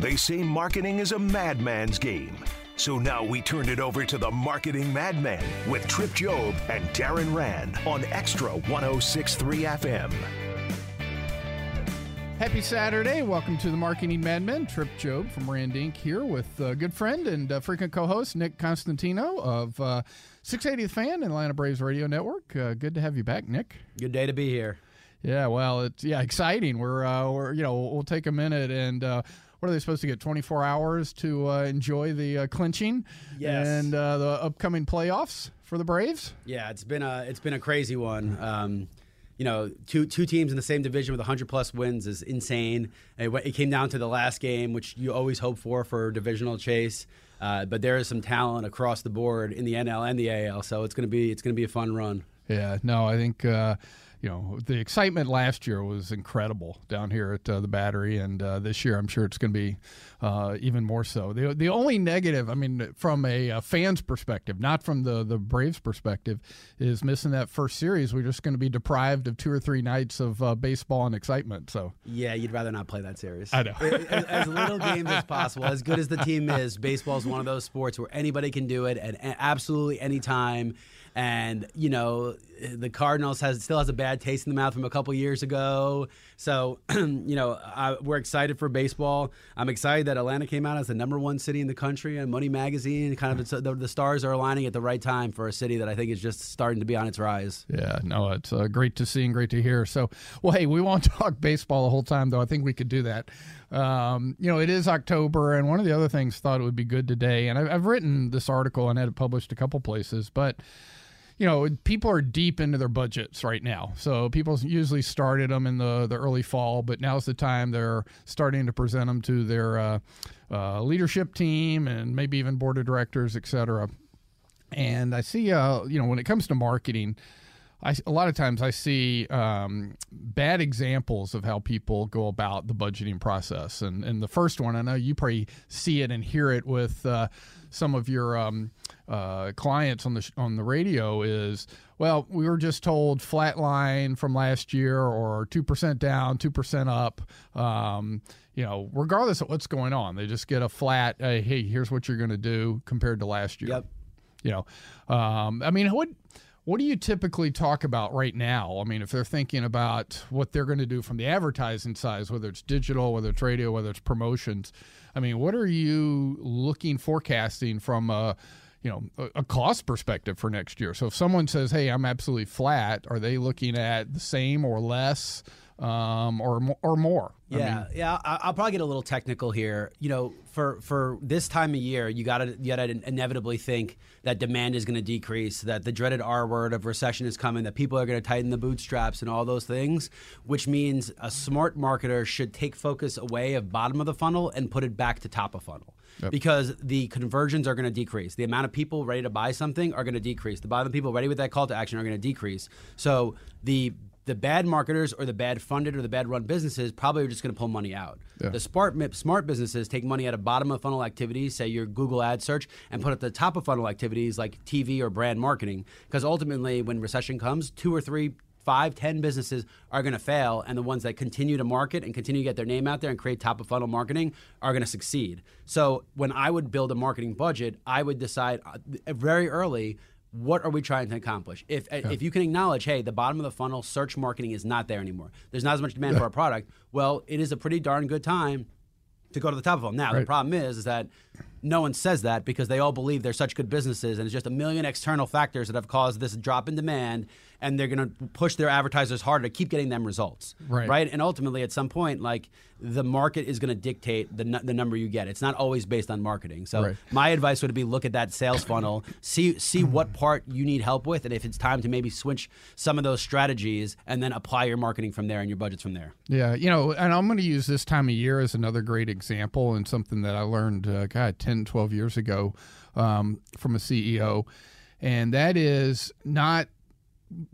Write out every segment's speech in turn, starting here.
They say marketing is a madman's game. So now we turned it over to the marketing madman with Trip Job and Darren Rand on Xtra 1063 FM. Happy Saturday. Welcome to the Marketing Madmen. Trip Job from Rand Inc. here with a good friend and uh, frequent co host Nick Constantino of uh, 680 The Fan and Atlanta Braves Radio Network. Uh, good to have you back, Nick. Good day to be here. Yeah, well, it's yeah exciting. We're uh, we're you know we'll take a minute and uh, what are they supposed to get 24 hours to uh, enjoy the uh, clinching yes. and uh, the upcoming playoffs for the Braves? Yeah, it's been a it's been a crazy one. Um, you know, two two teams in the same division with 100 plus wins is insane. It, it came down to the last game, which you always hope for for divisional chase. Uh, but there is some talent across the board in the NL and the AL, so it's gonna be it's gonna be a fun run. Yeah, no, I think uh, you know the excitement last year was incredible down here at uh, the Battery, and uh, this year I'm sure it's going to be uh, even more so. The the only negative, I mean, from a, a, fan's perspective, not from the the Braves perspective, is missing that first series. We're just going to be deprived of two or three nights of uh, baseball and excitement. So yeah, you'd rather not play that series. I know. as, as little games as possible, as good as the team is, baseball is one of those sports where anybody can do it at absolutely any time and you know the Cardinals has still has a bad taste in the mouth from a couple years ago. So you know I, we're excited for baseball. I'm excited that Atlanta came out as the number one city in the country on Money Magazine. Kind of the, the, stars are aligning at the right time for a city that I think is just starting to be on its rise. Yeah, no, it's uh, great to see and great to hear. So, well, hey, we won't talk baseball the whole time though. I think we could do that. Um, you know, it is October, and one of the other things thought it would be good today, and I've, I've written this article and had it published a couple places, but you know, people are deep into their budgets right now. So people usually started them in the, the early fall, but now's the time they're starting to present them to their uh, uh, leadership team and maybe even board of directors, et cetera. And I see, uh, you know, when it comes to marketing, I, a lot of times I see um, bad examples of how people go about the budgeting process. And, and the first one, I know you probably see it and hear it with uh, some of your um, uh, clients on the on the radio is well, we were just told flat line from last year or two percent down, two percent up. Um, you know, regardless of what's going on, they just get a flat. Uh, hey, here's what you're going to do compared to last year. Yep. You know, um, I mean, what what do you typically talk about right now? I mean, if they're thinking about what they're going to do from the advertising side, whether it's digital, whether it's radio, whether it's promotions, I mean, what are you looking forecasting from a you know a, a, cost perspective for next year? So if someone says, "Hey, I'm absolutely flat," are they looking at the same or less? um, or or more. Yeah, I mean, yeah. I'll probably get a little technical here. You know, for for this time of year, you got to you got to inevitably think that demand is going to decrease, that the dreaded R word of recession is coming, that people are going to tighten the bootstraps and all those things, which means a smart marketer should take focus away of bottom of the funnel and put it back to top of funnel. Yep. Because the conversions are going to decrease. The amount of people ready to buy something are going to decrease. The amount of people ready with that call to action are going to decrease. So the the bad marketers or the bad funded or the bad run businesses probably are just going to pull money out. Yeah. The smart smart businesses take money out of bottom of funnel activities, say your Google ad search, and put it at the top of funnel activities like TV or brand marketing. Because ultimately, when recession comes, two or three five, ten businesses are going to fail, and the ones that continue to market and continue to get their name out there and create top of funnel marketing are going to succeed. So when I would build a marketing budget, I would decide uh, very early what are we trying to accomplish? If yeah. if you can acknowledge, hey, the bottom of the funnel search marketing is not there anymore. There's not as much demand yeah. for our product. Well, it is a pretty darn good time to go to the top of them. Now, right. the problem is, is that no one says that because they all believe they're such good businesses, and it's just a million external factors that have caused this drop in demand. And they're going to push their advertisers harder to keep getting them results. Right. Right. And ultimately, at some point, like the market is going to dictate the, nu- the number you get. It's not always based on marketing. So Right. my advice would be look at that sales funnel, see see what part you need help with, and if it's time to maybe switch some of those strategies, and then apply your marketing from there and your budgets from there. Yeah, you know, and I'm going to use this time of year as another great example and something that I learned, uh, God, 10, 12 years ago um, from a CEO. And that is not,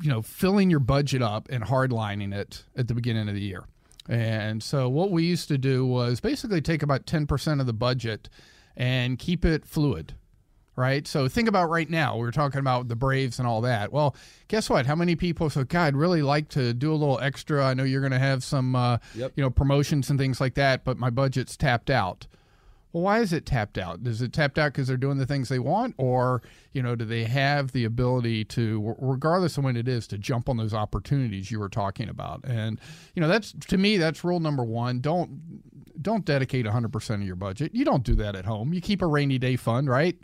you know, filling your budget up and hardlining it at the beginning of the year. And so what we used to do was basically take about 10% of the budget and keep it fluid right? So think about right now. We were talking about the Braves and all that. Well, guess what? How many people say, "God, I'd really like to do a little extra." I know you're going to have some, uh, Yep. you know, promotions and things like that, but my budget's tapped out. Well, why is it tapped out? Is it tapped out because they're doing the things they want, or you know, do they have the ability to, regardless of when it is, to jump on those opportunities you were talking about? And you know, that's to me, that's rule number one. Don't don't dedicate 100% of your budget. You don't do that at home. You keep a rainy day fund, right?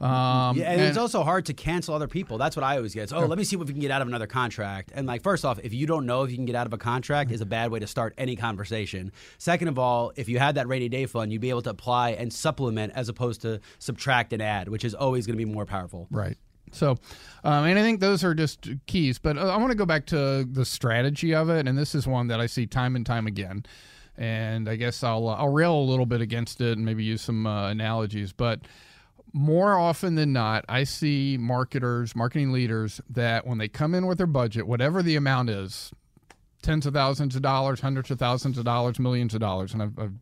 Um, Yeah, and, it's also hard to cancel other people. That's what I always get. It's, oh, let me see what we can get out of another contract. And like, first off, if you don't know if you can get out of a contract, is a bad way to start any conversation. Second of all, if you had that rainy day fund, you'd be able to apply and supplement as opposed to subtract and add, which is always going to be more powerful. Right. So, um, and I think those are just keys. But uh, I want to go back to the strategy of it, and this is one that I see time and time again. And I guess I'll uh, I'll rail a little bit against it and maybe use some uh, analogies. But more often than not, I see marketers, marketing leaders that when they come in with their budget, whatever the amount is, tens of thousands of dollars, hundreds of thousands of dollars, millions of dollars, and I've, I've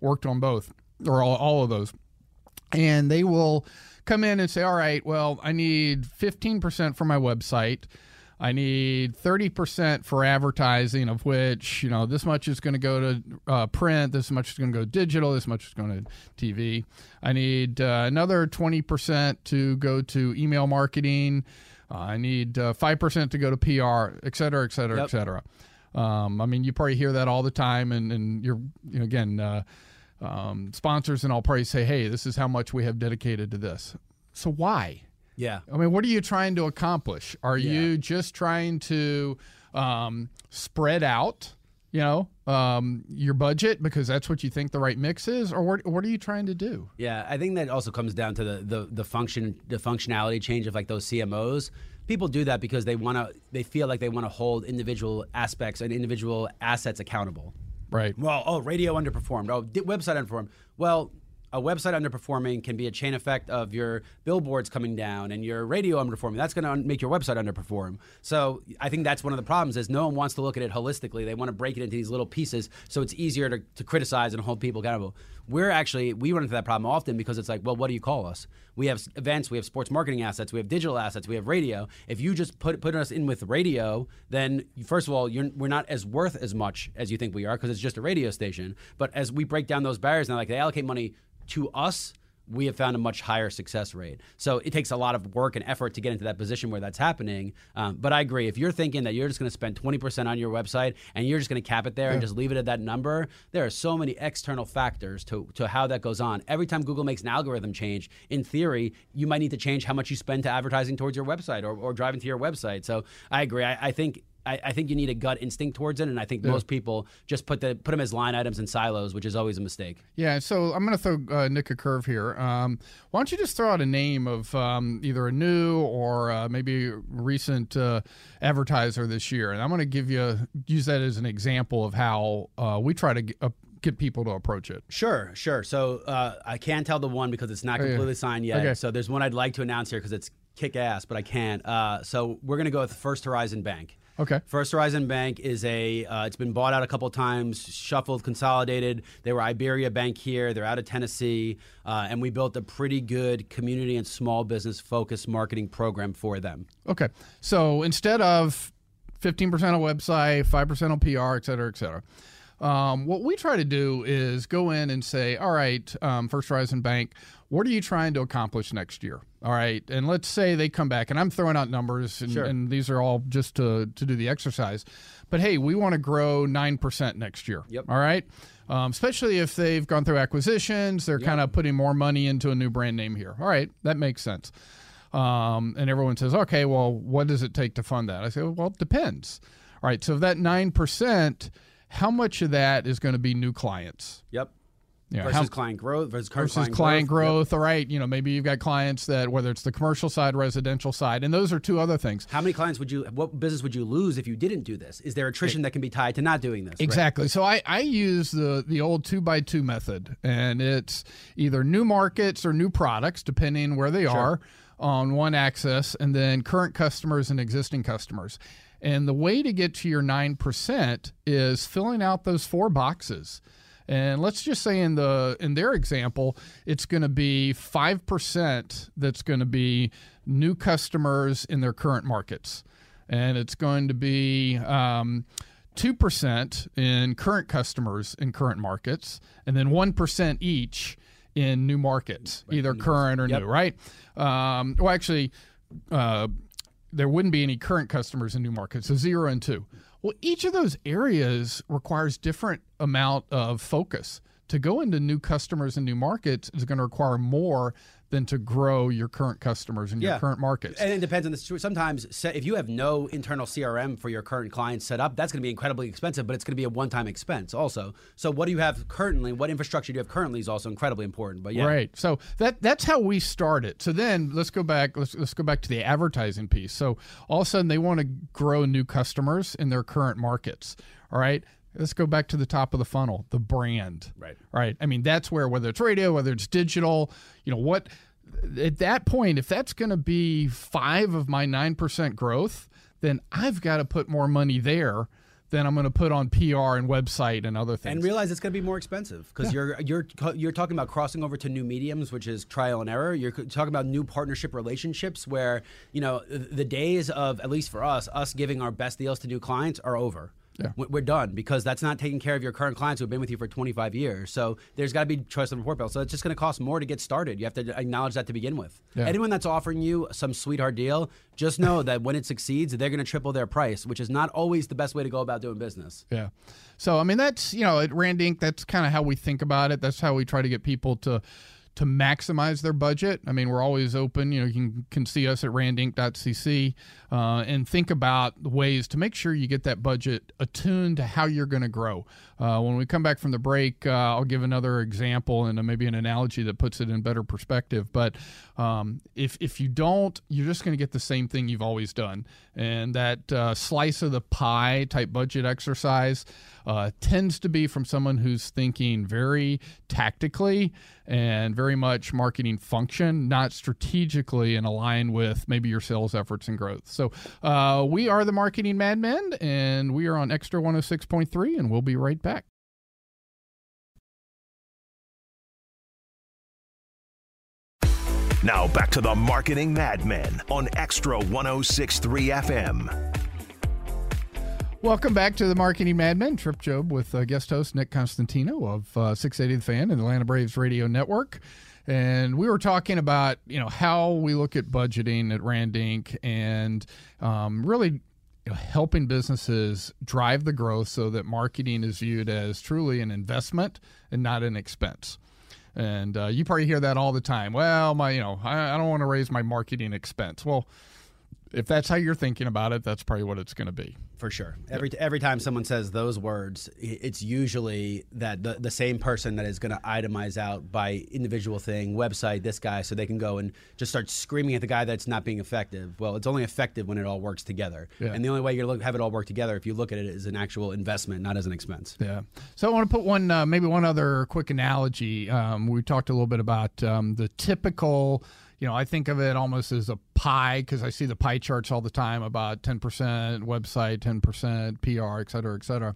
worked on both or all, all of those and they will come in and say, "All right, well, I need 15% for my website. I need 30% for advertising, of which you know this much is going to go to uh, print, this much is going to go digital, this much is going to TV. I need uh, another 20% to go to email marketing. Uh, I need uh, 5% to go to PR, et cetera, et cetera, et cetera. Um, I mean, you probably hear that all the time, and, and you're, you know, again, uh, um, sponsors and I'll probably say, hey, this is how much we have dedicated to this. So why? Yeah. I mean, what are you trying to accomplish? Are Yeah. you just trying to um, spread out, you know, um, your budget because that's what you think the right mix is, or what, what are you trying to do? Yeah, I think that also comes down to the, the the function the functionality change of like those CMOs. People do that because they want to they feel like they want to hold individual aspects and individual assets accountable. Right. Well, oh, radio underperformed. Oh, website underperformed. Well, a website underperforming can be a chain effect of your billboards coming down and your radio underperforming. That's going to un- make your website underperform. So I think that's one of the problems is no one wants to look at it holistically. They want to break it into these little pieces so it's easier to, to criticize and hold people accountable. We're actually we run into that problem often because it's like, well, what do you call us? We have events, we have sports marketing assets, we have digital assets, we have radio. If you just put put us in with radio, then first of all, we're not as worth as much as you think we are because it's just a radio station. But as we break down those barriers, and like they allocate money to us, we have found a much higher success rate. So it takes a lot of work and effort to get into that position where that's happening. Um, but I agree. If you're thinking that you're just going to spend 20% on your website and you're just going to cap it there and just leave it at that number, there are so many external factors to, to how that goes on. Every time Google makes an algorithm change, in theory, you might need to change how much you spend to advertising towards your website or, or driving to your website. So I agree. I, I think. I, I think you need a gut instinct towards it, and I think most people just put the put them as line items in silos, which is always a mistake. Yeah, so I'm going to throw uh, Nick a curve here. Um, why don't you just throw out a name of um, either a new or uh, maybe recent uh, advertiser this year, and I'm going to give you use that as an example of how uh, we try to get, uh, get people to approach it. Sure, sure. So uh, I can't tell the one because it's not Oh, yeah. completely signed yet. Okay. So there's one I'd like to announce here because it's kick ass, but I can't. Uh, so we're gonna go with First Horizon Bank. Okay. First Horizon Bank is a. Uh, it's been bought out a couple times, shuffled, consolidated. They were Iberia Bank here. They're out of Tennessee, uh, and we built a pretty good community and small business focused marketing program for them. Okay. So instead of 15% on website, 5% on PR, et cetera, et cetera, um, what we try to do is go in and say, all right, um, First Horizon Bank, what are you trying to accomplish next year? All right. And let's say they come back, and I'm throwing out numbers, and, Sure. and these are all just to, to do the exercise. But hey, we want to grow 9% next year. Yep. All right. Um, especially if they've gone through acquisitions, they're kind of putting more money into a new brand name here. All right. That makes sense. Um, and everyone says, okay, well, what does it take to fund that? I say, well, it depends. All right, so that 9%, how much of that is going to be new clients? Yep. Yeah, versus how- client growth versus, versus client growth. Yep. growth. All right, you know, maybe you've got clients that whether it's the commercial side, residential side, and those are two other things. How many clients would you? What business would you lose if you didn't do this? Is there attrition that can be tied to not doing this? Right. Exactly. So I, I use the the old two by two method, and it's either new markets or new products, depending where they are, on one axis, and then current customers and existing customers. And the way to get to your nine percent is filling out those four boxes. And let's just say in the in their example, it's going to be five percent that's going to be new customers in their current markets, and it's going to be um, two percent in current customers in current markets, and then one percent each in new markets, either current or Yep. new. Right? Um, well, actually. Uh, there wouldn't be any current customers in new markets, so zero and two. Well, each of those areas requires different amount of focus. To go into new customers and new markets is going to require more than to grow your current customers in your Yeah. current markets. And it depends on the situation. Sometimes, if you have no internal CRM for your current clients set up, that's going to be incredibly expensive, but it's going to be a one-time expense also. So, what do you have currently? What infrastructure do you have currently is also incredibly important. But yeah, Right. So that that's how we started. So then let's go back. Let's let's go back to the advertising piece. So all of a sudden they want to grow new customers in their current markets. All right. Let's go back to the top of the funnel, the brand. Right. Right. I mean, that's where whether it's radio, whether it's digital, you know what. At that point, if that's going to be five of my nine percent growth, then I've got to put more money there than I'm going to put on PR and website and other things. and realize it's going to be more expensive because you're you're you're talking about crossing over to new mediums, which is trial and error. You're talking about new partnership relationships where you know the days of at least for us, us giving our best deals to new clients are over. Yeah. We- We're done because that's not taking care of your current clients who've been with you for 25 years. So there's got to be trust and report bill. So it's just going to cost more to get started. You have to acknowledge that to begin with. Yeah. Anyone that's offering you some sweetheart deal, just know that when it succeeds, they're going to triple their price, which is not always the best way to go about doing business. Yeah. So I mean that's you know at Rand Inc. That's kind of how we think about it. That's how we try to get people to to maximize their budget. I mean we're always open. You know you can, can see us at randinc.cc uh, and think about ways to make sure you get that budget attuned to how you're going to grow. Uh, when we come back from the break, uh, I'll give another example and uh, maybe an analogy that puts it in better perspective. But um, if if you don't, you're just going to get the same thing you've always done, and that uh, slice of the pie type budget exercise uh, tends to be from someone who's thinking very tactically and very much marketing function, not strategically and aligned with maybe your sales efforts and growth. So uh, we are the Marketing Madmen, and we are on Xtra 106.3, and we'll be right back. Now back to the Marketing Madmen on Xtra 1063 FM. Welcome back to the Marketing Madmen. Trip Job with uh, guest host Nick Constantino of uh, 680 The Fan and Atlanta Braves Radio Network. And we were talking about, you know, how we look at budgeting at Rand Inc. and um, really you know, helping businesses drive the growth so that marketing is viewed as truly an investment and not an expense. And uh, you probably hear that all the time. Well, my, you know, I, I don't want to raise my marketing expense. Well, if that's how you're thinking about it, that's probably what it's going to be. For sure. Every every time someone says those words, it's usually that the, the same person that is going to itemize out by individual thing, website, this guy, so they can go and just start screaming at the guy that's not being effective. Well, it's only effective when it all works together. Yeah. And the only way you're going to have it all work together if you look at it as an actual investment, not as an expense. Yeah. So I want to put one, uh, maybe one other quick analogy. Um, we talked a little bit about um, the typical, you know, I think of it almost as a pie because I see the pie charts all the time about 10% website, 10% PR, et cetera, et cetera.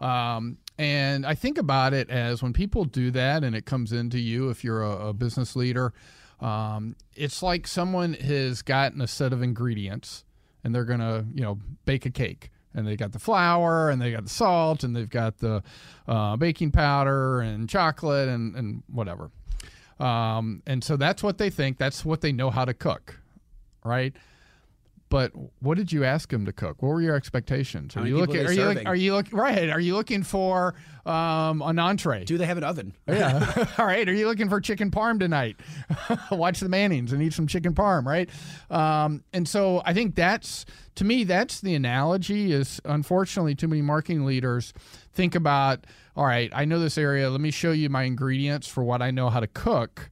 Um, and I think about it as when people do that and it comes into you, if you're a, a business leader, um, it's like someone has gotten a set of ingredients and they're going to, you know, bake a cake. And they got the flour and they got the salt and they've got the uh, baking powder and chocolate and, and whatever. Um, and so that's what they think. That's what they know how to cook, right? But what did you ask him to cook? What were your expectations? Are you looking? are Are you, look, are you look, right? Are you looking for um, an entree? Do they have an oven? Yeah. All right. Are you looking for chicken parm tonight? Watch the Mannings and eat some chicken parm, right? Um, and so I think that's to me that's the analogy. Is unfortunately too many marketing leaders think about. All right, I know this area. Let me show you my ingredients for what I know how to cook.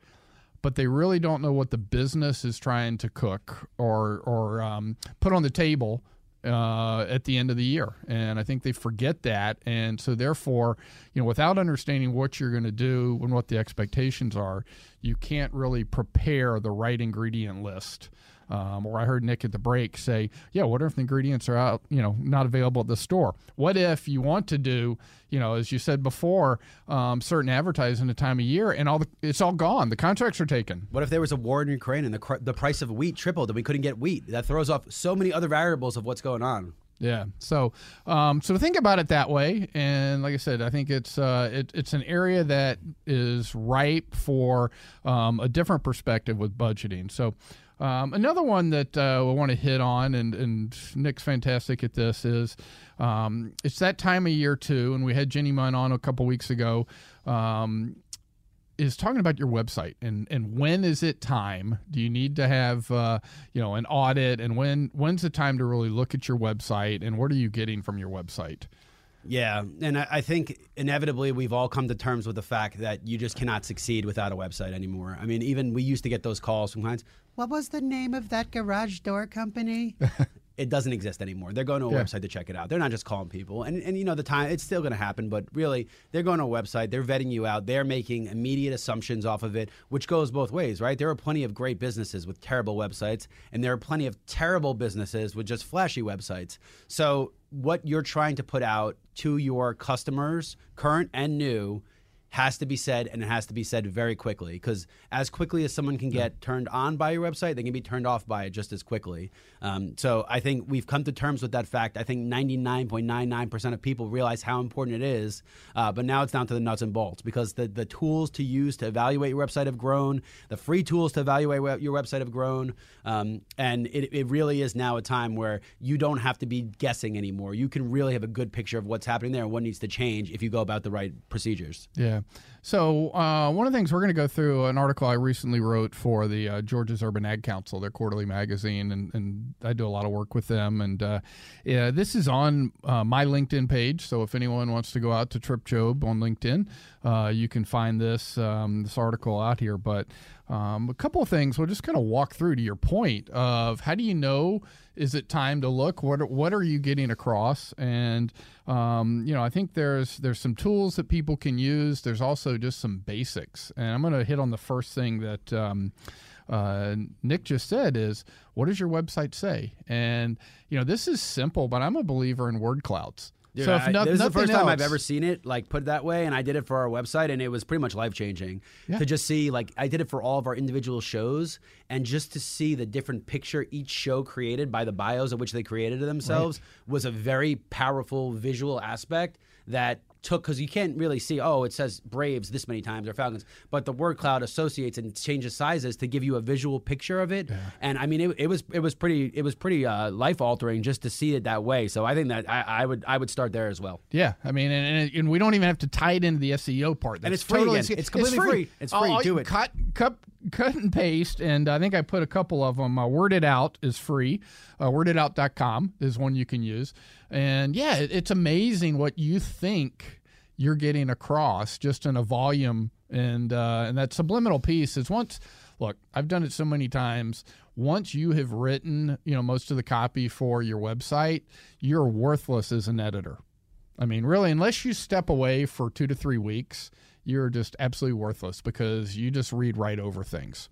But they really don't know what the business is trying to cook or or um, put on the table uh, at the end of the year. And I think they forget that. And so, therefore, you know, without understanding what you're going to do and what the expectations are, you can't really prepare the right ingredient list. Um, or I heard Nick at the break say, "Yeah, what if the ingredients are out, you know, not available at the store? What if you want to do, you know, as you said before, um, certain advertising a time of year, and all the it's all gone. The contracts are taken. What if there was a war in Ukraine and the cr- the price of wheat tripled and we couldn't get wheat? That throws off so many other variables of what's going on. Yeah. So, um, so think about it that way, and like I said, I think it's uh, it, it's an area that is ripe for um, a different perspective with budgeting. So. Um, another one that uh, we want to hit on, and, and Nick's fantastic at this, is um, it's that time of year too, and we had Jenny Munn on a couple weeks ago. Um, is talking about your website and and when is it time do you need to have uh, you know an audit and when when's the time to really look at your website and what are you getting from your website Yeah, and I, think inevitably we've all come to terms with the fact that you just cannot succeed without a website anymore. I mean, even we used to get those calls from clients. What was the name of that garage door company? It doesn't exist anymore. They're going to a Yeah. website to check it out. They're not just calling people. And and you know the time it's still going to happen, but really they're going to a website. They're vetting you out. They're making immediate assumptions off of it, which goes both ways, right? There are plenty of great businesses with terrible websites, and there are plenty of terrible businesses with just flashy websites. So what you're trying to put out to your customers, current and new, has to be said and it has to be said very quickly because as quickly as someone can get turned on by your website they can be turned off by it just as quickly. Um, so i think we've come to terms with that fact. I think 99.99% of people realize how important it is uh, but now it's down to the nuts and bolts because the, the tools to use to evaluate your website have grown the free tools to evaluate your website have grown um, and it, it really is now a time where you don't have to be guessing anymore. You can really have a good picture of what's happening there and what needs to change if you go about the right procedures. Yeah so uh, one of the things we're going to go through an article i recently wrote for the uh, georgia's urban ag council their quarterly magazine and, and i do a lot of work with them and uh, yeah, this is on uh, my linkedin page so if anyone wants to go out to trip job on linkedin uh, you can find this um, this article out here but um, a couple of things we'll just kind of walk through to your point of how do you know is it time to look what are, what are you getting across and um, you know i think there's there's some tools that people can use there's also just some basics and i'm going to hit on the first thing that um, uh, Nick just said is what does your website say? And you know this is simple, but I'm a believer in word clouds. Dude, so if I, this is the first time I've ever seen it like put that way, and I did it for our website, and it was pretty much life changing Yeah. to just see like I did it for all of our individual shows, and just to see the different picture each show created by the bios of which they created themselves was a very powerful visual aspect that took because you can't really see oh it says braves this many times or falcons but the word cloud associates and changes sizes to give you a visual picture of it and i mean it, it was it was pretty it was pretty uh, life altering just to see it that way so i think that I, I would i would start there as well Yeah, I mean, and, and, and we don't even have to tie it into the SEO part. That's it's free totally again. It's completely free. It's free. All- Do it. Cut, cut, cut and paste, and I think I put a couple of them. Uh, Word It Out is free. Uh, WordItOut.com is one you can use, and yeah, it, it's amazing what you think you're getting across just in a volume, and uh, and that subliminal piece is once. Look, I've done it so many times. Once you have written, you know, most of the copy for your website, you're worthless as an editor. I mean, really, unless you step away for two to three weeks, you're just absolutely worthless because you just read right over things.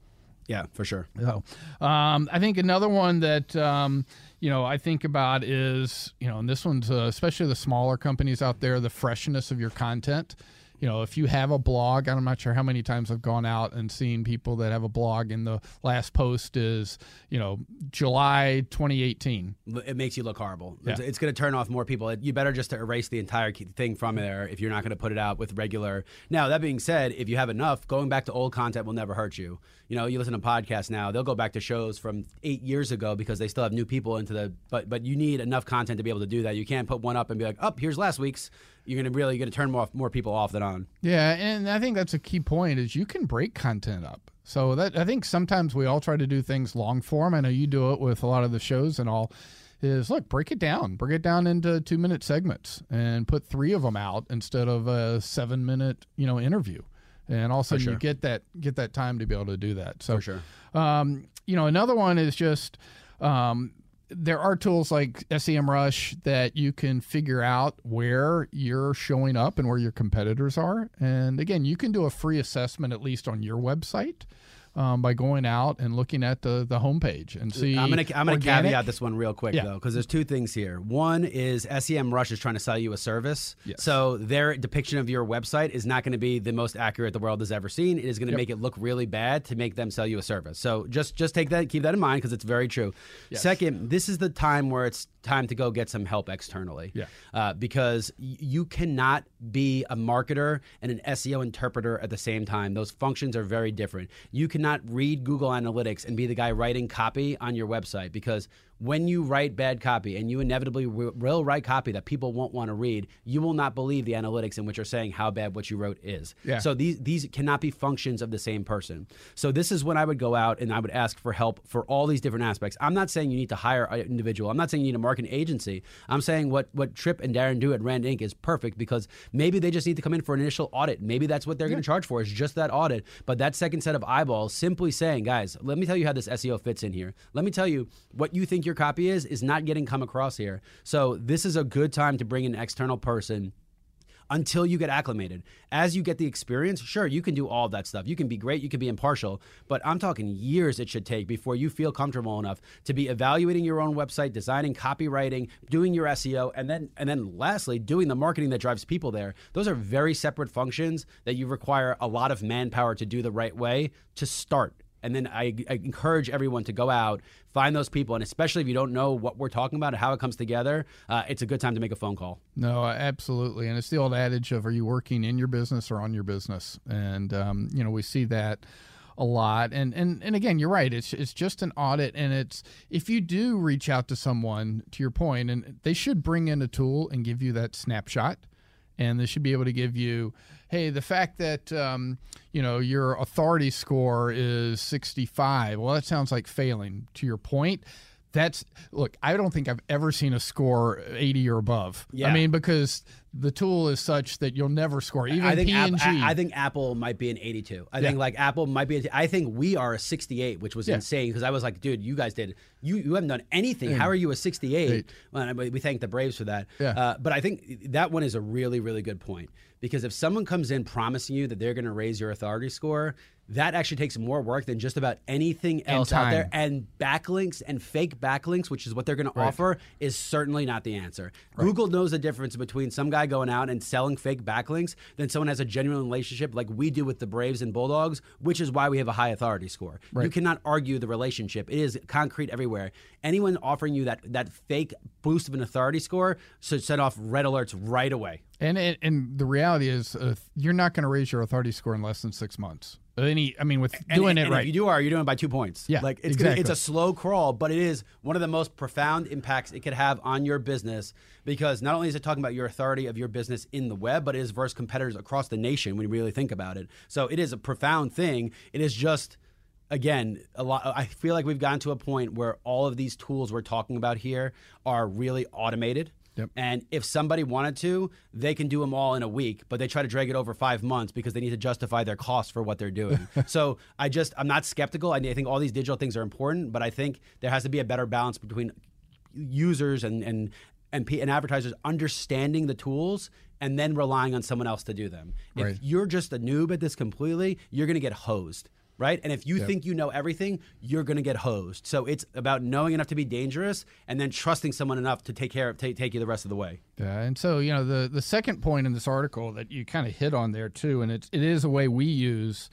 Yeah for sure So, um, I think another one that um, you know I think about is you know, and this one's uh, especially the smaller companies out there, the freshness of your content. You know, if you have a blog, I'm not sure how many times I've gone out and seen people that have a blog and the last post is, you know, July 2018. It makes you look horrible. Yeah. It's, it's going to turn off more people. You better just erase the entire thing from there if you're not going to put it out with regular. Now, that being said, if you have enough, going back to old content will never hurt you. You know, you listen to podcasts now, they'll go back to shows from eight years ago because they still have new people into the. But but you need enough content to be able to do that. You can't put one up and be like, "Up, here's last week's." You're going to really to turn more more people off than on. Yeah, and I think that's a key point is you can break content up. So that I think sometimes we all try to do things long form. I know you do it with a lot of the shows and all. Is look, break it down, break it down into two minute segments, and put three of them out instead of a seven minute you know interview. And all of a sudden sure. you get that get that time to be able to do that. So For sure. um, you know, another one is just um, there are tools like SEMrush that you can figure out where you're showing up and where your competitors are. And again, you can do a free assessment at least on your website. Um, by going out and looking at the the homepage and see. I'm gonna I'm gonna organic- caveat this one real quick Yeah. though, because there's two things here. One is SEM Rush is trying to sell you a service, Yes. so their depiction of your website is not going to be the most accurate the world has ever seen. It is going to Yep. make it look really bad to make them sell you a service. So just just take that, keep that in mind because it's very true. Second, this is the time where it's time to go get some help externally. Yeah. Uh, because you cannot be a marketer and an SEO interpreter at the same time. Those functions are very different. You cannot read Google Analytics and be the guy writing copy on your website because when you write bad copy and you inevitably will write copy that people won't want to read, you will not believe the analytics in which are saying how bad what you wrote is. Yeah. So these these cannot be functions of the same person. So this is when I would go out and I would ask for help for all these different aspects. I'm not saying you need to hire an individual. I'm not saying you need a marketing agency. I'm saying what what Trip and Darren do at Rand Inc. is perfect because maybe they just need to come in for an initial audit. Maybe that's what they're going to charge for is just that audit. But that second set of eyeballs simply saying, guys, let me tell you how this SEO fits in here. Let me tell you what you think your copy is is not getting come across here. So this is a good time to bring an external person until you get acclimated. As you get the experience, sure, you can do all that stuff. You can be great, you can be impartial, but I'm talking years it should take before you feel comfortable enough to be evaluating your own website, designing copywriting, doing your SEO, and then and then lastly, doing the marketing that drives people there. Those are very separate functions that you require a lot of manpower to do the right way to start. And then I, I encourage everyone to go out, find those people, and especially if you don't know what we're talking about and how it comes together, uh, it's a good time to make a phone call. No, absolutely, and it's the old adage of "Are you working in your business or on your business?" And um, you know we see that a lot. And and and again, you're right. It's it's just an audit, and it's if you do reach out to someone, to your point, and they should bring in a tool and give you that snapshot, and they should be able to give you, hey, the fact that um, you know your authority score is 65. Well, that sounds like failing. To your point. That's look. I don't think I've ever seen a score 80 or above. I mean, because the tool is such that you'll never score. Even I think P App- and G. I, I think Apple might be an 82. I think like Apple might be. A, I think we are a 68, which was Yeah. insane because I was like, dude, you guys did. You you haven't done anything. How are you a 68? Eight. Well, we thank the Braves for that. Yeah. Uh, but I think that one is a really really good point because if someone comes in promising you that they're going to raise your authority score. That actually takes more work than just about anything else out there. And backlinks and fake backlinks, which is what they're going to offer, is certainly not the answer. Google knows the difference between some guy going out and selling fake backlinks than someone has a genuine relationship like we do with the Braves and Bulldogs, which is why we have a high authority score. You cannot argue the relationship. It is concrete everywhere. Anyone offering you that that fake boost of an authority score should set off red alerts right away. And and, and the reality is, uh, you're not going to raise your authority score in less than six months. Any, I mean, with And- doing it right. If you do are, you're doing it by two points. Yeah, like it's gonna, it's a slow crawl, but it is one of the most profound impacts it could have on your business because not only is it talking about your authority of your business in the web, but it is versus competitors across the nation when you really think about it. So it is a profound thing. It is just again a lot i feel like we've gotten to a point where all of these tools we're talking about here are really automated Yep. and if somebody wanted to, they can do them all in a week, but they try to drag it over five months because they need to justify their costs for what they're doing. so I just, I'm not skeptical. I think all these digital things are important, but I think there has to be a better balance between users and, and, and, and advertisers understanding the tools and then relying on someone else to do them. Right. If you're just a noob at this completely, you're going to get hosed. Right? And if you think you know everything, you're going to get hosed. So it's about knowing enough to be dangerous and then trusting someone enough to take care of take, take you the rest of the way. Yeah, and so you know the the second point in this article that you kind of hit on there too, and it it is a way we use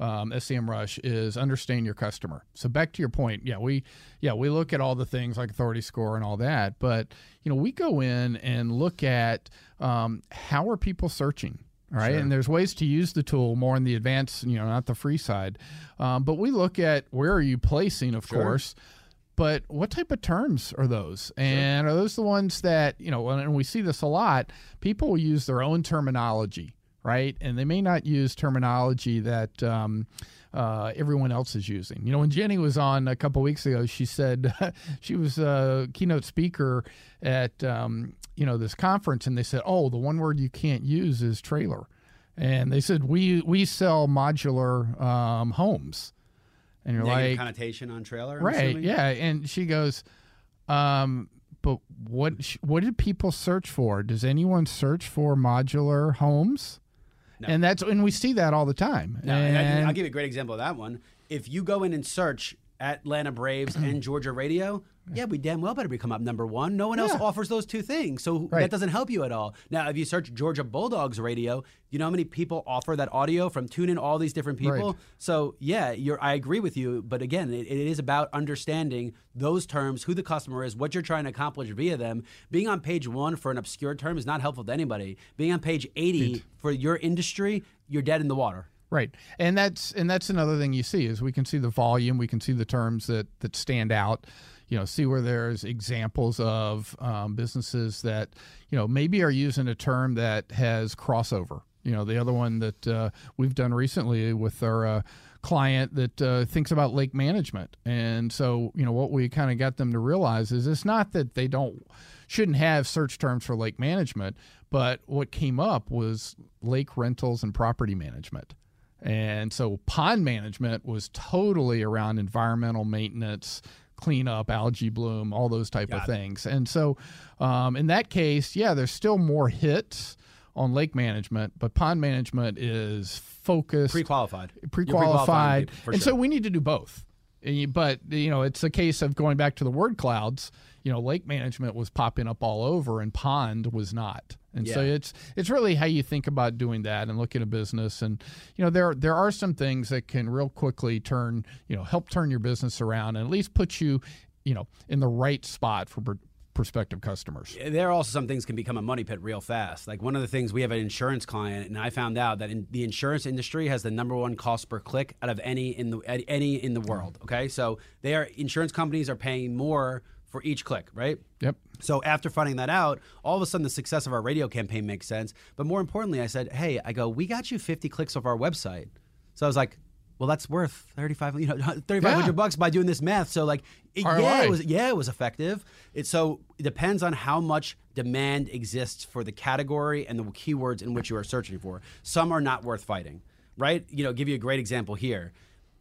um, SEMrush is understand your customer. So back to your point, yeah, we yeah we look at all the things like authority score and all that, but you know we go in and look at um, how are people searching. All right, sure. and there's ways to use the tool more in the advanced, you know, not the free side. Um, but we look at where are you placing, of sure. course but what type of terms are those? And sure. are those the ones that, you know, and we see this a lot, people will use their own terminology right? And they may not use terminology that um, uh, everyone else is using. You know, when Jenny was on a couple weeks ago, she said she was a keynote speaker at um, you know this conference, and they said, "Oh, the one word you can't use is trailer," and they said, "We we sell modular um, homes." And you're Negative like connotation on trailer, I'm right? Assuming? Yeah, and she goes. Um, but what what did people search for? Does anyone search for modular homes? No. And that's and we see that all the time. No, and, and I'll give you a great example of that one. If you go in and search Atlanta Braves and Georgia Radio, yeah, we damn well better become up number one. No one else yeah. offers those two things, so right. that doesn't help you at all. Now, if you search Georgia Bulldogs radio, you know how many people offer that audio from TuneIn all these different people. Right. So yeah, you're. I agree with you, but again, it, it is about understanding those terms, who the customer is, what you're trying to accomplish via them. Being on page one for an obscure term is not helpful to anybody. Being on page eighty for your industry, you're dead in the water. Right, and that's and that's another thing you see is we can see the volume, we can see the terms that that stand out you know see where there's examples of um, businesses that you know maybe are using a term that has crossover. You know the other one that uh, we've done recently with our uh, client that uh, thinks about lake management. And so you know what we kind of got them to realize is it's not that they don't shouldn't have search terms for lake management but what came up was lake rentals and property management. And so pond management was totally around environmental maintenance cleanup, algae bloom, all those type Got of it. things. And so, um, in that case, yeah, there's still more hits on lake management, but pond management is focused, pre-qualified, pre-qualified, pre-qualified and sure. so we need to do both. But you know, it's a case of going back to the word clouds. You know, lake management was popping up all over, and pond was not. And yeah. so it's it's really how you think about doing that and looking at a business. And you know, there there are some things that can real quickly turn you know help turn your business around and at least put you you know in the right spot for prospective customers. There are also some things can become a money pit real fast. Like one of the things we have an insurance client, and I found out that in the insurance industry has the number one cost per click out of any in the any in the world. Mm-hmm. Okay, so they are insurance companies are paying more for each click, right? Yep. So after finding that out, all of a sudden the success of our radio campaign makes sense. But more importantly, I said, "Hey, I go, we got you 50 clicks off our website." So I was like, well, that's worth 35, you know, 3500 yeah. bucks by doing this math. So like, it, yeah, it was, yeah, it was effective. It, so it depends on how much demand exists for the category and the keywords in which you are searching for. Some are not worth fighting, right? You know, give you a great example here.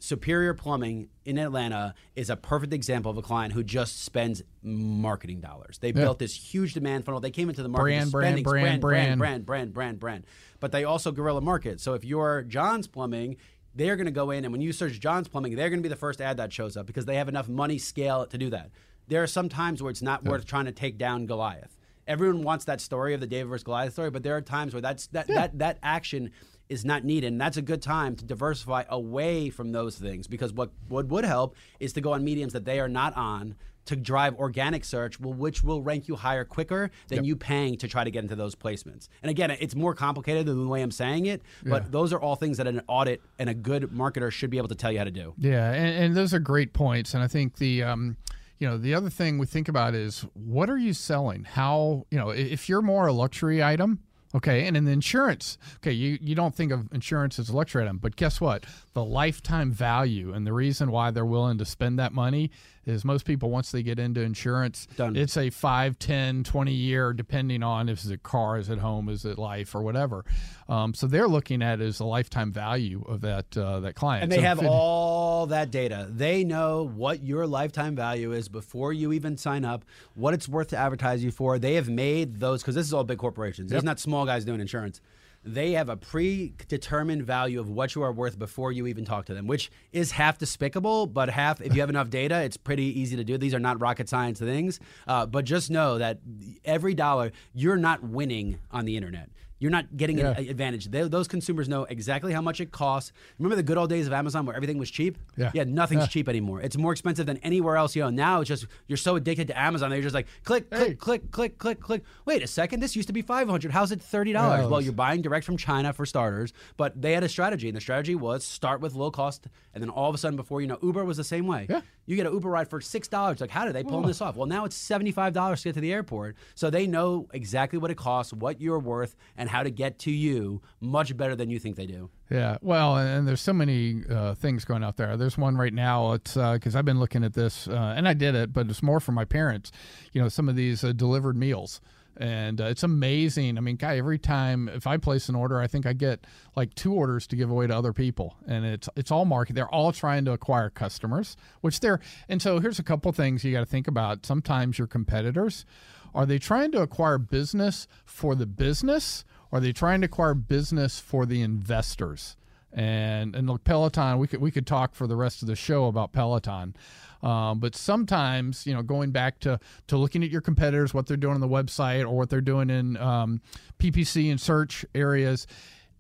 Superior Plumbing in Atlanta is a perfect example of a client who just spends marketing dollars. They yeah. built this huge demand funnel. They came into the market brand, brand, brand, brand, brand, brand, brand, brand, brand. But they also guerrilla market. So if you're John's Plumbing, they're going to go in and when you search John's Plumbing, they're going to be the first ad that shows up because they have enough money scale to do that. There are some times where it's not yeah. worth trying to take down Goliath. Everyone wants that story of the David versus Goliath story, but there are times where that's that yeah. that that action is not needed. And that's a good time to diversify away from those things because what, what would help is to go on mediums that they are not on to drive organic search, which will rank you higher quicker than yep. you paying to try to get into those placements. And again, it's more complicated than the way I'm saying it, but yeah. those are all things that an audit and a good marketer should be able to tell you how to do. Yeah, and, and those are great points. And I think the um, you know the other thing we think about is what are you selling? How you know if you're more a luxury item Okay, and in the insurance, okay, you, you don't think of insurance as a luxury item, but guess what? The lifetime value and the reason why they're willing to spend that money is most people, once they get into insurance, Done. it's a 5, 10, 20 year, depending on if it's a car, is it home, is it life, or whatever. Um, so they're looking at it as the lifetime value of that uh, that client. And they so have it, all that data. They know what your lifetime value is before you even sign up, what it's worth to advertise you for. They have made those, because this is all big corporations. Yep. There's not small guys doing insurance. They have a predetermined value of what you are worth before you even talk to them, which is half despicable, but half, if you have enough data, it's pretty easy to do. These are not rocket science things. Uh, but just know that every dollar, you're not winning on the internet. You're not getting Yeah. an advantage. They, those consumers know exactly how much it costs. Remember the good old days of Amazon where everything was cheap? Yeah. Yeah, nothing's Yeah. cheap anymore. It's more expensive than anywhere else you own. Now it's just you're so addicted to Amazon that you're just like click, click, Hey. click, click, click, click. Wait a second, this used to be 500. How's it $30? Yeah, well, you're buying direct from China for starters, but they had a strategy, and the strategy was start with low cost, and then all of a sudden, before you know, Uber was the same way. Yeah. You get an Uber ride for six dollars. Like, how did they pull oh. this off? Well, now it's seventy-five dollars to get to the airport. So they know exactly what it costs, what you're worth, and how to get to you much better than you think they do. Yeah, well, and there's so many uh, things going out there. There's one right now. It's because I've been looking at this, uh, and I did it, but it's more for my parents. You know, some of these uh, delivered meals, and uh, it's amazing. I mean, guy, every time if I place an order, I think I get like two orders to give away to other people, and it's it's all market. They're all trying to acquire customers, which they're. And so here's a couple things you got to think about. Sometimes your competitors are they trying to acquire business for the business? Are they trying to acquire business for the investors? And and look, Peloton, we could we could talk for the rest of the show about Peloton. Um, but sometimes, you know, going back to to looking at your competitors, what they're doing on the website or what they're doing in um, PPC and search areas,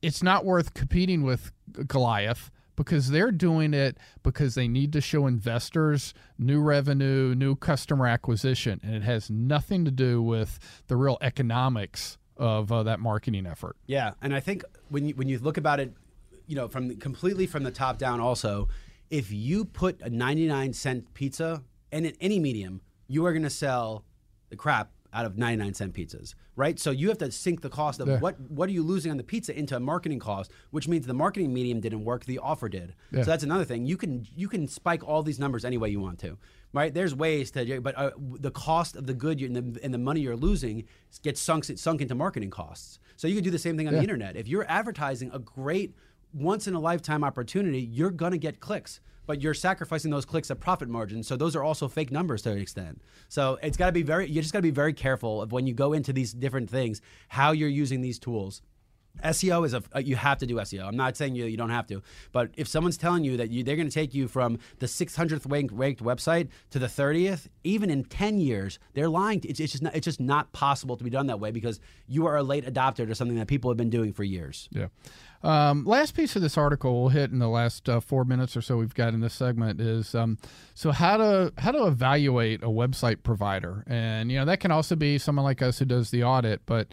it's not worth competing with Goliath because they're doing it because they need to show investors new revenue, new customer acquisition, and it has nothing to do with the real economics of uh, that marketing effort. Yeah, and I think when you, when you look about it, you know, from completely from the top down. Also, if you put a ninety nine cent pizza and in any medium, you are going to sell the crap out of ninety nine cent pizzas, right? So you have to sink the cost of Yeah. what what are you losing on the pizza into a marketing cost, which means the marketing medium didn't work, the offer did. Yeah. So that's another thing. You can you can spike all these numbers any way you want to, right? There's ways to, but uh, the cost of the good and the, and the money you're losing gets sunk sunk into marketing costs. So you can do the same thing on the internet. If you're advertising a great once in a lifetime opportunity, you're gonna get clicks. But you're sacrificing those clicks at profit margins, so those are also fake numbers to an extent. So it's got to be very. You just got to be very careful of when you go into these different things, how you're using these tools. SEO is a you have to do SEO. I'm not saying you you don't have to, but if someone's telling you that you they're going to take you from the 600th ranked, ranked website to the 30th, even in 10 years, they're lying. It's, it's just not, it's just not possible to be done that way because you are a late adopter to something that people have been doing for years. Yeah. Um, last piece of this article we'll hit in the last uh, four minutes or so we've got in this segment is um, so how to how to evaluate a website provider, and you know that can also be someone like us who does the audit, but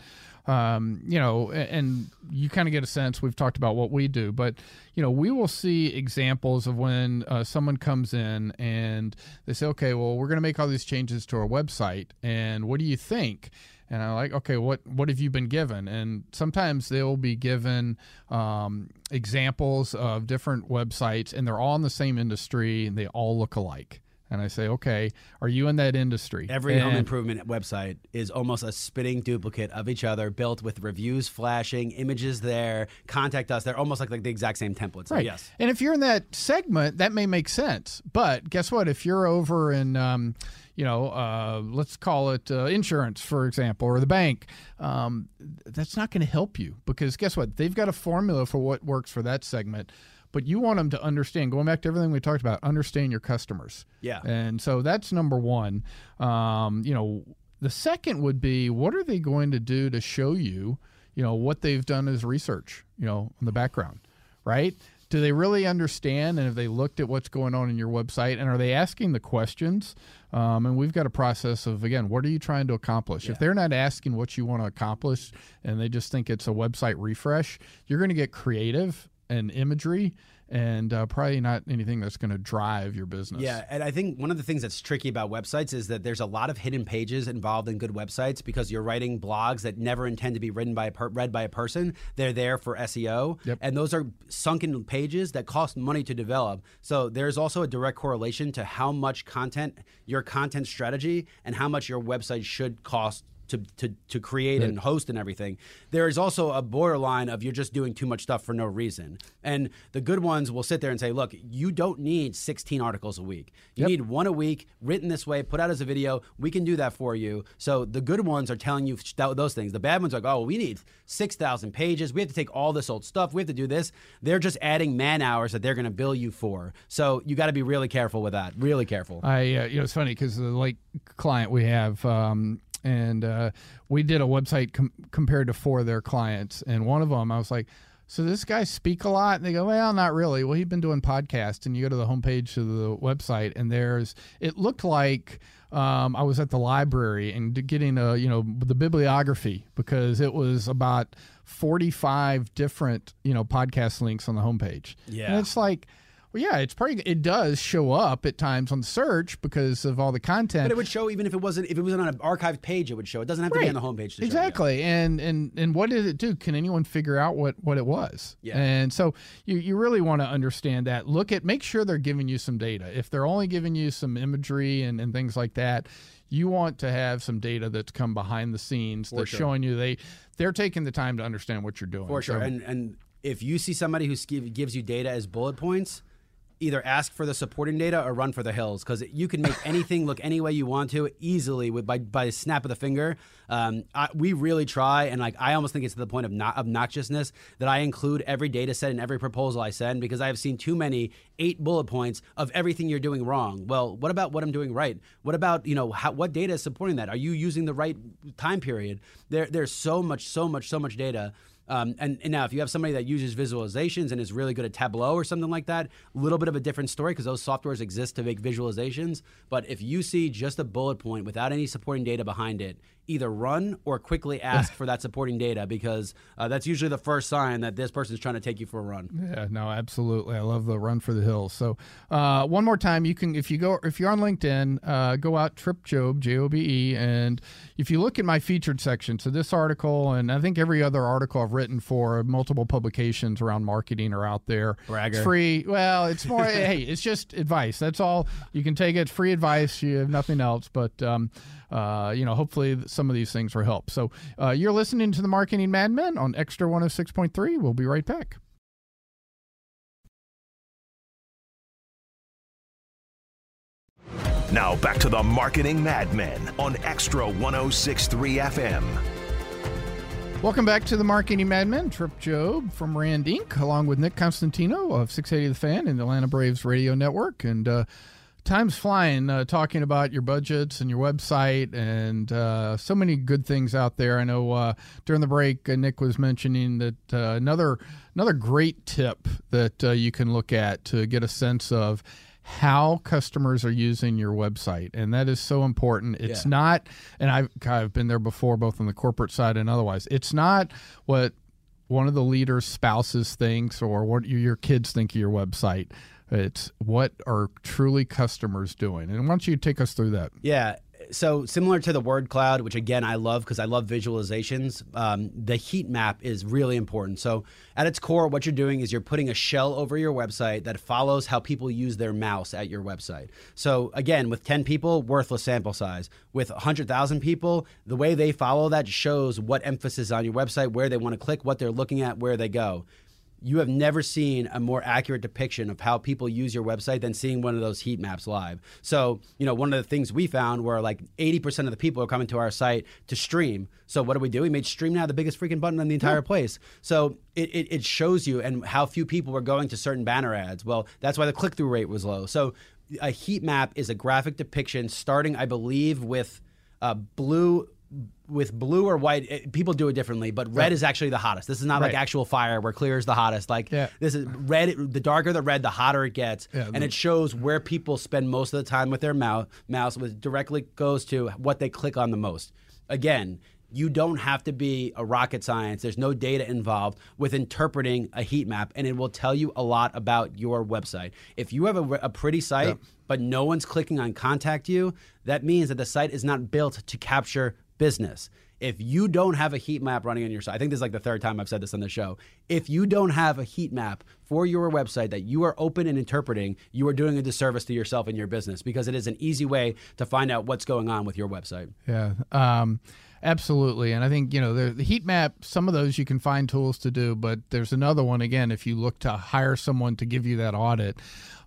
um, you know, and you kind of get a sense. We've talked about what we do, but you know, we will see examples of when uh, someone comes in and they say, "Okay, well, we're going to make all these changes to our website, and what do you think?" and I'm like, okay, what what have you been given? And sometimes they will be given um, examples of different websites, and they're all in the same industry, and they all look alike. And I say, okay, are you in that industry? Every home improvement website is almost a spitting duplicate of each other, built with reviews flashing, images there, contact us. They're almost like, like the exact same templates. Right. yes. And if you're in that segment, that may make sense. But guess what? If you're over in, um, you know, uh, let's call it uh, insurance, for example, or the bank, um, that's not going to help you because guess what? They've got a formula for what works for that segment. But you want them to understand, going back to everything we talked about, understand your customers. Yeah. And so that's number one. Um, you know, the second would be what are they going to do to show you, you know, what they've done as research, you know, in the background, right? Do they really understand and have they looked at what's going on in your website and are they asking the questions? Um, and we've got a process of, again, what are you trying to accomplish? If they're not asking what you want to accomplish and they just think it's a website refresh, you're going to get creative and imagery and uh, probably not anything that's going to drive your business. Yeah, and I think one of the things that's tricky about websites is that there's a lot of hidden pages involved in good websites because you're writing blogs that never intend to be written by a per- read by a person. They're there for SEO, Yep. and those are sunken pages that cost money to develop. So there's also a direct correlation to how much content, your content strategy, and how much your website should cost to, to, to create and host and everything. There is also a borderline of you're just doing too much stuff for no reason. And the good ones will sit there and say, look, you don't need 16 articles a week. You Yep. need one a week, written this way, put out as a video. We can do that for you. So the good ones are telling you those things. The bad ones are like, oh, we need 6,000 pages. We have to take all this old stuff. We have to do this. They're just adding man hours that they're going to bill you for. So you got to be really careful with that. Really careful. I, uh, you know, it's funny because the like client we have, um, and uh, we did a website com- compared to four of their clients, and one of them, I was like, "So this guy speak a lot?" And they go, "Well, not really. Well, he'd been doing podcasts." And you go to the homepage of the website, and there's it looked like. Um, I was at the library and getting a you know the bibliography because it was about 45 different you know podcast links on the homepage. Yeah. and it's like, well, yeah, it's probably it does show up at times on the search because of all the content. But it would show even if it wasn't if it wasn't on an archived page, it would show. It doesn't have to be on the homepage. To show exactly and and and what did it do can anyone figure out what what it was Yeah. and so you you really want to understand that look at make sure they're giving you some data if they're only giving you some imagery and, and things like that you want to have some data that's come behind the scenes that's sure. showing you they they're taking the time to understand what you're doing For sure. So- And and if you see somebody who gives you data as bullet points, either ask for the supporting data or run for the hills because you can make anything look any way you want to easily with by by a snap of the finger. Um, I, we really try, and like I almost think it's to the point of not obnoxiousness that I include every data set in every proposal I send because I have seen too many eight bullet points of everything you're doing wrong. Well, what about what I'm doing right? What about you know how, what data is supporting that? Are you using the right time period? There, there's so much, so much, so much data. Um, and, and now, if you have somebody that uses visualizations and is really good at Tableau or something like that, a little bit of a different story because those softwares exist to make visualizations. But if you see just a bullet point without any supporting data behind it, either run or quickly ask for that supporting data because uh, that's usually the first sign that this person is trying to take you for a run. Yeah, no, absolutely. I love the run for the hills. So, uh, one more time, you can if you go if you're on LinkedIn, uh, go out Trip Jobe J O B E, and if you look at my featured section, so this article and I think every other article I've written for multiple publications around marketing are out there. Bragger. It's free. Well, it's more. hey, it's just advice. That's all. You can take it. Free advice. You have nothing else. But um, uh, you know, hopefully some of these things will help. So uh, you're listening to the Marketing Madmen on Xtra 106.3. We'll be right back. Now back to the Marketing Madmen on Xtra 1063 FM. Welcome back to the Marketing Madmen. Trip Jobe from Rand Inc., along with Nick Constantino of 680 The Fan and the Atlanta Braves Radio Network. And uh, time's flying uh, talking about your budgets and your website and uh, so many good things out there. I know uh, during the break, uh, Nick was mentioning that uh, another another great tip that uh, you can look at to get a sense of how customers are using your website and that is so important it's Yeah. not and I've, I've been there before both on the corporate side and otherwise it's not what one of the leaders spouses thinks or what your your kids think of your website it's what are truly customers doing and why don't you take us through that Yeah. So similar to the word cloud, which again I love because I love visualizations. Um, the heat map is really important. So at its core, what you're doing is you're putting a shell over your website that follows how people use their mouse at your website. So again, with 10 people, worthless sample size. With 100,000 people, the way they follow that shows what emphasis on your website, where they want to click, what they're looking at, where they go you have never seen a more accurate depiction of how people use your website than seeing one of those heat maps live. So, you know, one of the things we found were like 80% of the people are coming to our site to stream. So, what do we do? We made stream now the biggest freaking button on the entire place. So, it, it, it shows you and how few people were going to certain banner ads. Well, that's why the click through rate was low. So, a heat map is a graphic depiction starting, I believe, with uh, blue with blue or white it, people do it differently but red is actually the hottest. This is not like actual fire where clear is the hottest. Like Yeah. this is red the darker the red the hotter it gets. Yeah, and the- it shows where people spend most of the time with their mouse mouse which directly goes to what they click on the most. Again you don't have to be a rocket science. There's no data involved with interpreting a heat map and it will tell you a lot about your website. If you have a, a pretty site but no one's clicking on contact you that means that the site is not built to capture business if you don't have a heat map running on your site, I think this is like the third time I've said this on the show. If you don't have a heat map for your website that you are open and interpreting, you are doing a disservice to yourself and your business because it is an easy way to find out what's going on with your website. Yeah. Um, Absolutely, and I think you know the, the heat map. Some of those you can find tools to do, but there's another one again. If you look to hire someone to give you that audit,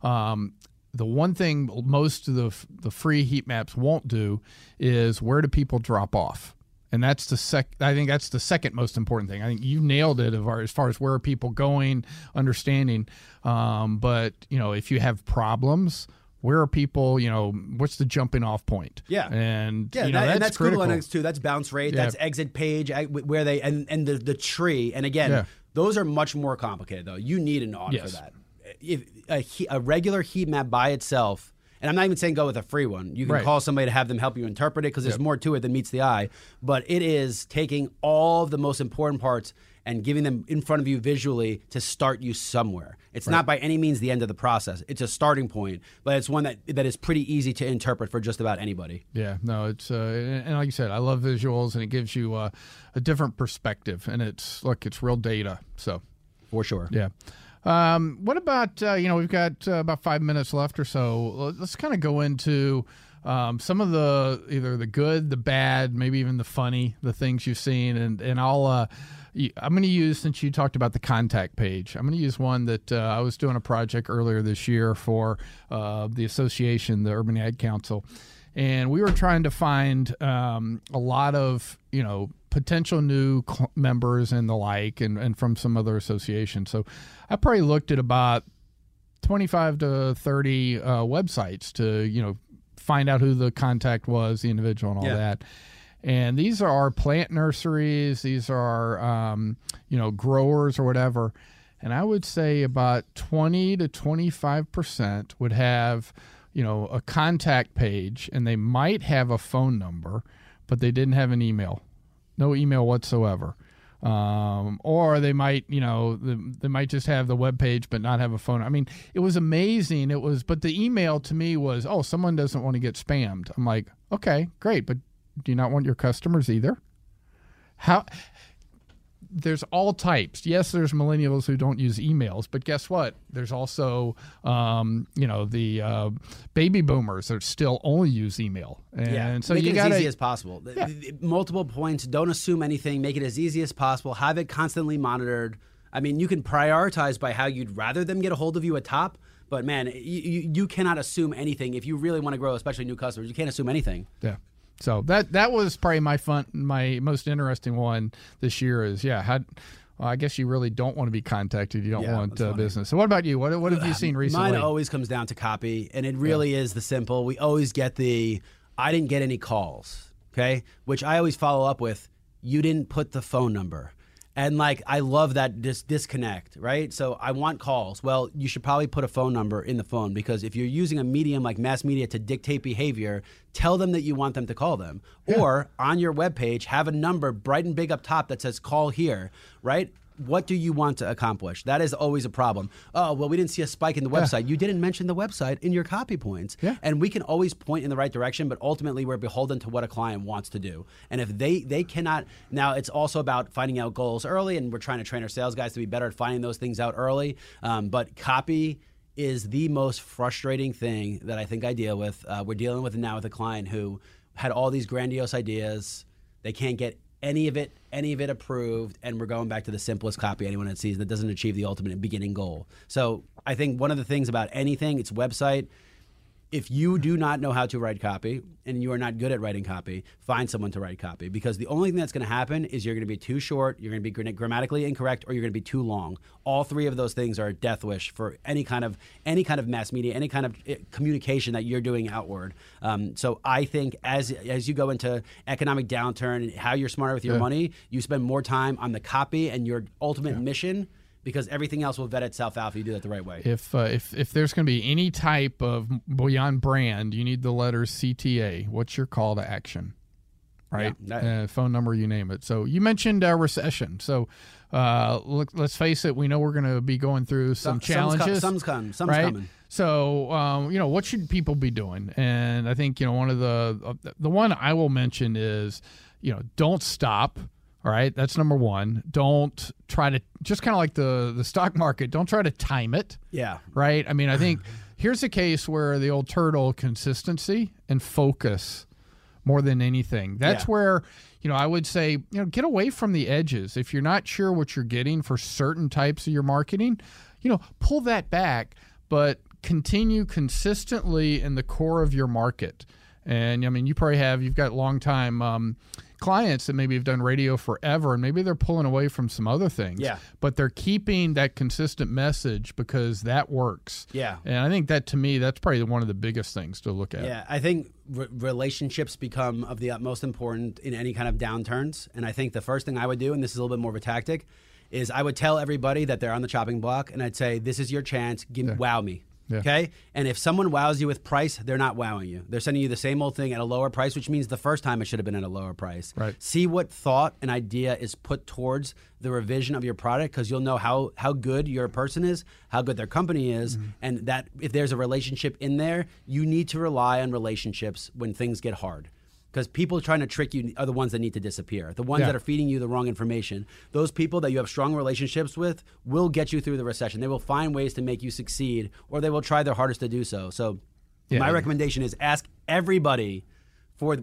um, the one thing most of the the free heat maps won't do is where do people drop off? And that's the sec i think that's the second most important thing. I think you nailed it as far as where are people going understanding. Um, but you know if you have problems where are people you know what's the jumping off point? Yeah. And yeah you know, that, that's, and that's critical. google analytics too. That's bounce rate Yeah. that's exit page where they and and the, the tree. And again Yeah. those are much more complicated though. You need an audit Yes. for that if a, a regular heat map by itself and I'm not even saying go with a free one. You can Right. call somebody to have them help you interpret it because there's Yep. more to it than meets the eye. But it is taking all of the most important parts and giving them in front of you visually to start you somewhere. It's not by any means the end of the process. It's a starting point, but it's one that that is pretty easy to interpret for just about anybody. Yeah, no, it's uh, and and like you said, I love visuals, and it gives you uh, a different perspective, and it's look, it's real data. So For sure. yeah. Um, what about uh, you know we've got uh, about five minutes left or so. Let's kind of go into um, some of the either the good, the bad, maybe even the funny, the things you've seen, and and I'll. Uh, I'm going to use since you talked about the contact page. I'm going to use one that uh, I was doing a project earlier this year for uh, the association, the Urban Ag Council, and we were trying to find um, a lot of you know potential new cl- members and the like, and, and from some other associations. So I probably looked at about 25 to 30 uh, websites to you know find out who the contact was, the individual, and all Yeah. that. And these are our plant nurseries. These are um, you know growers or whatever. And I would say about 20 to 25 percent would have you know a contact page, and they might have a phone number, but they didn't have an email, no email whatsoever. Um, or they might you know the, they might just have the web page but not have a phone. I mean it was amazing. It was but the email to me was oh someone doesn't want to get spammed. I'm like okay great but do you not want your customers either? How there's all types. Yes, there's millennials who don't use emails, but guess what? There's also, um, you know, the uh, baby boomers that still only use email, and Yeah, so make you it got as easy as possible. The- Multiple points. Don't assume anything. Make it as easy as possible. Have it constantly monitored. I mean, you can prioritize by how you'd rather them get a hold of you at top. But man, you, you cannot assume anything if you really want to grow, especially new customers. You can't assume anything. Yeah. So that that was probably my fun, my most interesting one this year. Is yeah, how. Well, I guess you really don't want to be contacted. You don't Yeah, want uh, business. So what about you? What what have you seen recently? Mine always comes down to copy, and it really is the simple. We always get the I didn't get any calls, okay? Which I always follow up with you didn't put the phone number. And like I love that dis- disconnect, right? So I want calls. Well, you should probably put a phone number in the phone because if you're using a medium like mass media to dictate behavior, tell them that you want them to call them. Or on your webpage, have a number bright and big up top that says call here, right? What do you want to accomplish? That is always a problem. Oh, well, we didn't see a spike in the website. You didn't mention the website in your copy points. Yeah. And we can always point in the right direction, but ultimately we're beholden to what a client wants to do. And if they they cannot now it's also about finding out goals early and we're trying to train our sales guys to be better at finding those things out early. Um, but copy is the most frustrating thing that I think I deal with. Uh, we're dealing with now with a client who had all these grandiose ideas. They can't get any of it any of it approved and we're going back to the simplest copy anyone that sees that doesn't achieve the ultimate beginning goal. So i think one of the things about anything it's website if you do not know how to write copy and you are not good at writing copy, find someone to write copy because the only thing that's going to happen is you're going to be too short, you're going to be grammatically incorrect, or you're going to be too long. All three of those things are a death wish for any kind of any kind of mass media, any kind of eh, communication that you're doing outward. Um, so I think as as you go into economic downturn and how you're smarter with your money, you spend more time on the copy and your ultimate mission because everything else will vet itself out if you do that the right way. if uh, if if there's going to be any type of beyond brand, you need the letters CTA. What's your call to action? Right, Yeah, that- uh, phone number, you name it. So you mentioned uh, recession. So uh, look, let's face it, we know we're going to be going through some Some- some's co- challenges. some's come- some's right? coming. So um, you know, what should people be doing? And I think you know one of the uh, the one I will mention is you know don't stop. All right, that's number one. Don't try to just kind of like the the stock market. Don't try to time it Yeah. right? I mean, I think here's a case where the old turtle consistency and focus more than anything. That's Yeah. where, you know, I would say, you know, get away from the edges. If you're not sure what you're getting for certain types of your marketing, you know, pull that back, but continue consistently in the core of your market. And I mean, you probably have, you've got long time um, clients that maybe have done radio forever and maybe they're pulling away from some other things. Yeah. But they're keeping that consistent message because that works. Yeah. And I think that to me, that's probably one of the biggest things to look at. Yeah, I think re- relationships become of the utmost important in any kind of downturns. And I think the first thing I would do, and this is a little bit more of a tactic, is I would tell everybody that they're on the chopping block, and I'd say, "This is your chance. Give wow me." Yeah. Okay, and if someone wows you with price, they're not wowing you. They're sending you the same old thing at a lower price, which means the first time it should have been at a lower price. Right. See what thought and idea is put towards the revision of your product, because you'll know how how good your person is, how good their company is, mm-hmm. and that if there's a relationship in there, you need to rely on relationships when things get hard. Because people trying to trick you are the ones that need to disappear. The ones Yeah. that are feeding you the wrong information. Those people that you have strong relationships with will get you through the recession. They will find ways to make you succeed, or they will try their hardest to do so. So, Yeah. my recommendation is ask everybody for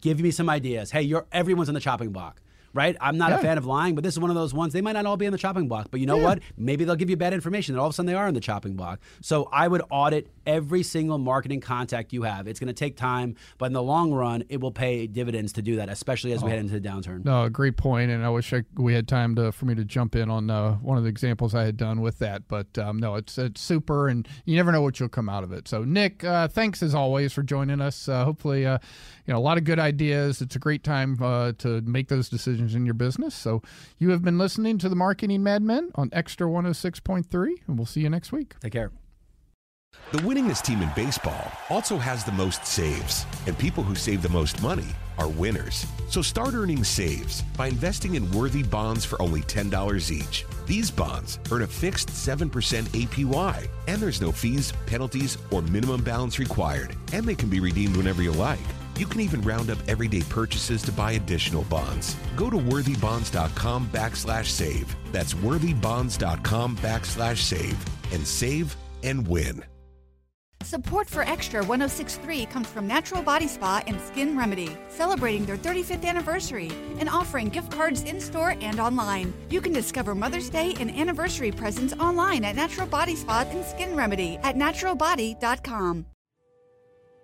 give me some ideas. Hey, you're everyone's on the chopping block. Right, I'm not Yeah. a fan of lying, but this is one of those ones. They might not all be on the chopping block, but you know what? Maybe they'll give you bad information, and all of a sudden they are on the chopping block. So I would audit every single marketing contact you have. It's going to take time, but in the long run, it will pay dividends to do that, especially as we head into the downturn. No, great point, and I wish I, we had time to for me to jump in on uh, one of the examples I had done with that. But um, no, it's it's super, and you never know what you'll come out of it. So, Nick, uh, thanks as always for joining us. Uh, hopefully, uh, you know a lot of good ideas. It's a great time uh, to make those decisions in your business. So, you have been listening to the Marketing Madmen on Xtra 106.3, and we'll see you next week. Take care. The winningest team in baseball also has the most saves, and people who save the most money are winners. So start earning saves by investing in worthy bonds for only $10 each. These bonds earn a fixed 7% APY, and there's no fees, penalties, or minimum balance required, and they can be redeemed whenever you like. You can even round up everyday purchases to buy additional bonds. Go to worthybonds.com backslash save. That's worthybonds.com backslash save and save and win. Support for Xtra 1063 comes from Natural Body Spa and Skin Remedy, celebrating their 35th anniversary and offering gift cards in store and online. You can discover Mother's Day and anniversary presents online at Natural Body Spa and Skin Remedy at naturalbody.com.